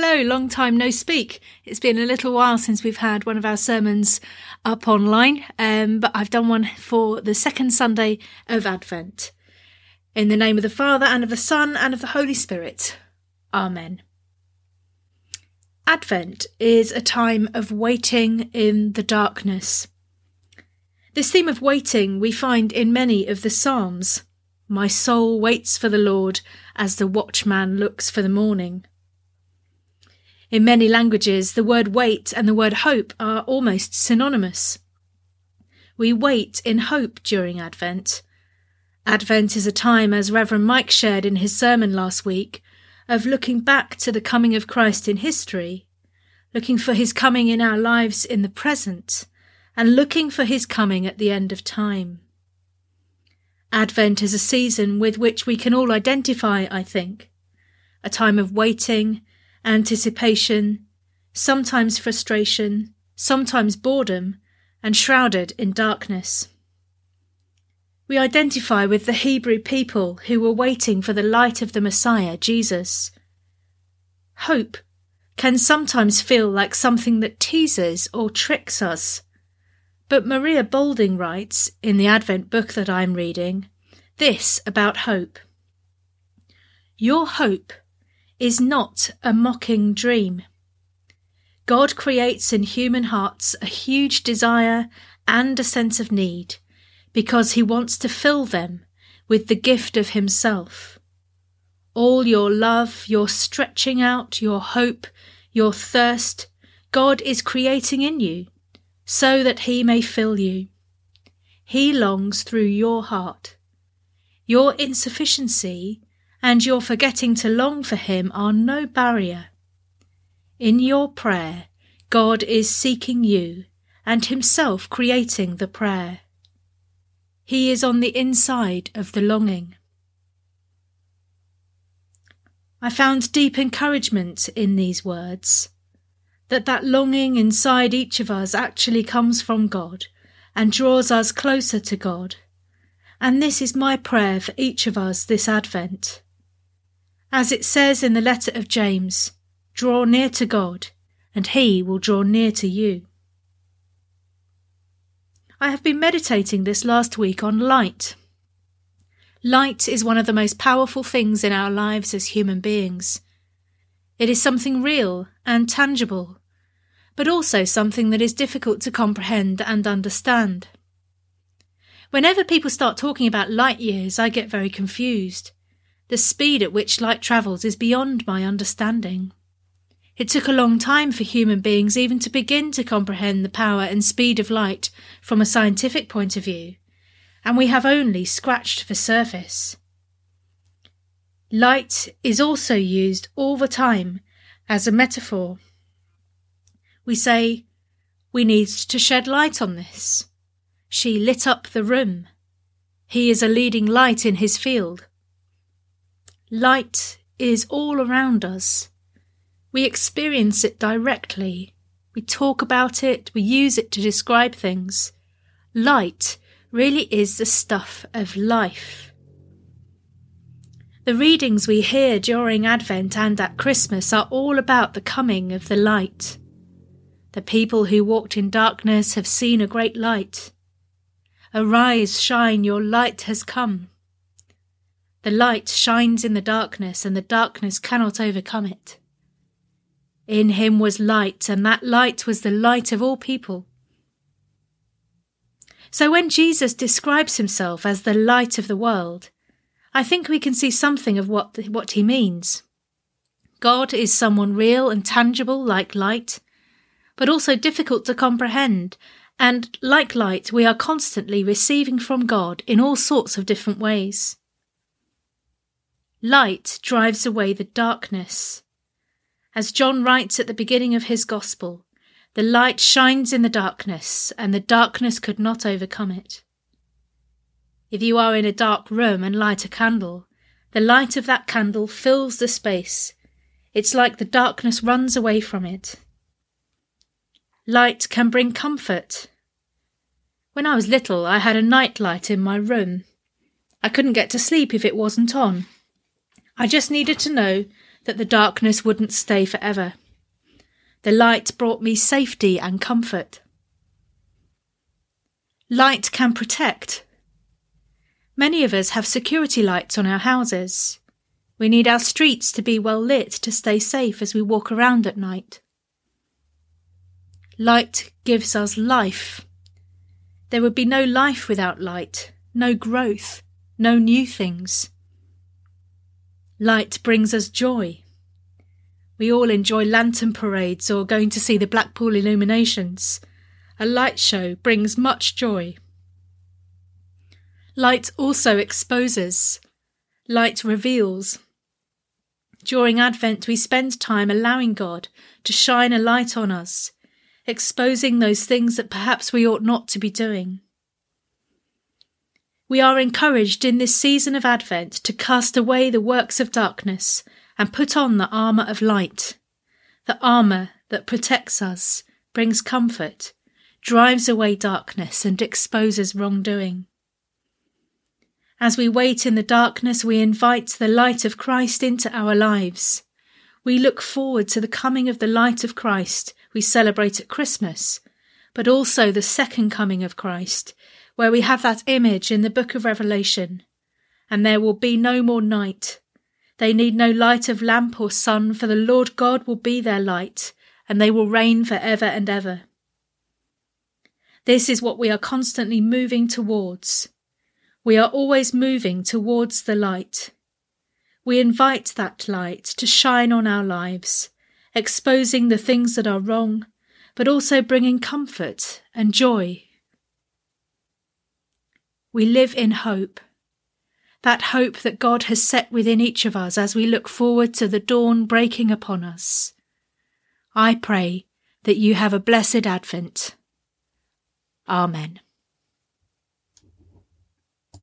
Hello, long time no speak. It's been a little while since we've had one of our sermons up online, um, but I've done one for the second Sunday of Advent. In the name of the Father, and of the Son, and of the Holy Spirit. Amen. Advent is a time of waiting in the darkness. This theme of waiting we find in many of the Psalms. My soul waits for the Lord as the watchman looks for the morning. In many languages, the word wait and the word hope are almost synonymous. We wait in hope during Advent. Advent is a time, as Reverend Mike shared in his sermon last week, of looking back to the coming of Christ in history, looking for his coming in our lives in the present, and looking for his coming at the end of time. Advent is a season with which we can all identify, I think. A time of waiting anticipation, sometimes frustration, sometimes boredom, and shrouded in darkness. We identify with the Hebrew people who were waiting for the light of the Messiah, Jesus. Hope can sometimes feel like something that teases or tricks us. But Maria Boulding writes, in the Advent book that I'm reading, this about hope. Your hope is not a mocking dream. God creates in human hearts a huge desire and a sense of need because he wants to fill them with the gift of himself. All your love, your stretching out, your hope, your thirst, God is creating in you so that he may fill you. He longs through your heart. Your insufficiency and your forgetting to long for Him are no barrier. In your prayer, God is seeking you and Himself creating the prayer. He is on the inside of the longing. I found deep encouragement in these words that that longing inside each of us actually comes from God and draws us closer to God. And this is my prayer for each of us this Advent. As it says in the letter of James, draw near to God, and he will draw near to you. I have been meditating this last week on light. Light is one of the most powerful things in our lives as human beings. It is something real and tangible, but also something that is difficult to comprehend and understand. Whenever people start talking about light years, I get very confused. The speed at which light travels is beyond my understanding. It took a long time for human beings even to begin to comprehend the power and speed of light from a scientific point of view, and we have only scratched the surface. Light is also used all the time as a metaphor. We say, We need to shed light on this. She lit up the room. He is a leading light in his field. Light is all around us. We experience it directly. We talk about it, we use it to describe things. Light really is the stuff of life. The readings we hear during Advent and at Christmas are all about the coming of the light. The people who walked in darkness have seen a great light. Arise, shine, your light has come. The light shines in the darkness, and the darkness cannot overcome it. In him was light, and that light was the light of all people. So when Jesus describes himself as the light of the world, I think we can see something of what, what he means. God is someone real and tangible like light, but also difficult to comprehend, and like light, we are constantly receiving from God in all sorts of different ways. Light drives away the darkness. As John writes at the beginning of his Gospel, the light shines in the darkness, and the darkness could not overcome it. If you are in a dark room and light a candle, the light of that candle fills the space. It's like the darkness runs away from it. Light can bring comfort. When I was little, I had a night light in my room. I couldn't get to sleep if it wasn't on. I just needed to know that the darkness wouldn't stay forever. The light brought me safety and comfort. Light can protect. Many of us have security lights on our houses. We need our streets to be well lit to stay safe as we walk around at night. Light gives us life. There would be no life without light, no growth, no new things. Light brings us joy. We all enjoy lantern parades or going to see the Blackpool illuminations. A light show brings much joy. Light also exposes. Light reveals. During Advent, we spend time allowing God to shine a light on us, exposing those things that perhaps we ought not to be doing. We are encouraged in this season of Advent to cast away the works of darkness and put on the armour of light, the armour that protects us, brings comfort, drives away darkness, and exposes wrongdoing. As we wait in the darkness, we invite the light of Christ into our lives. We look forward to the coming of the light of Christ we celebrate at Christmas, but also the second coming of Christ, where we have that image in the book of Revelation. And there will be no more night. They need no light of lamp or sun, for the Lord God will be their light, and they will reign for ever and ever. This is what we are constantly moving towards. We are always moving towards the light. We invite that light to shine on our lives, exposing the things that are wrong, but also bringing comfort and joy. We live in hope, that hope that God has set within each of us as we look forward to the dawn breaking upon us. I pray that you have a blessed Advent. Amen.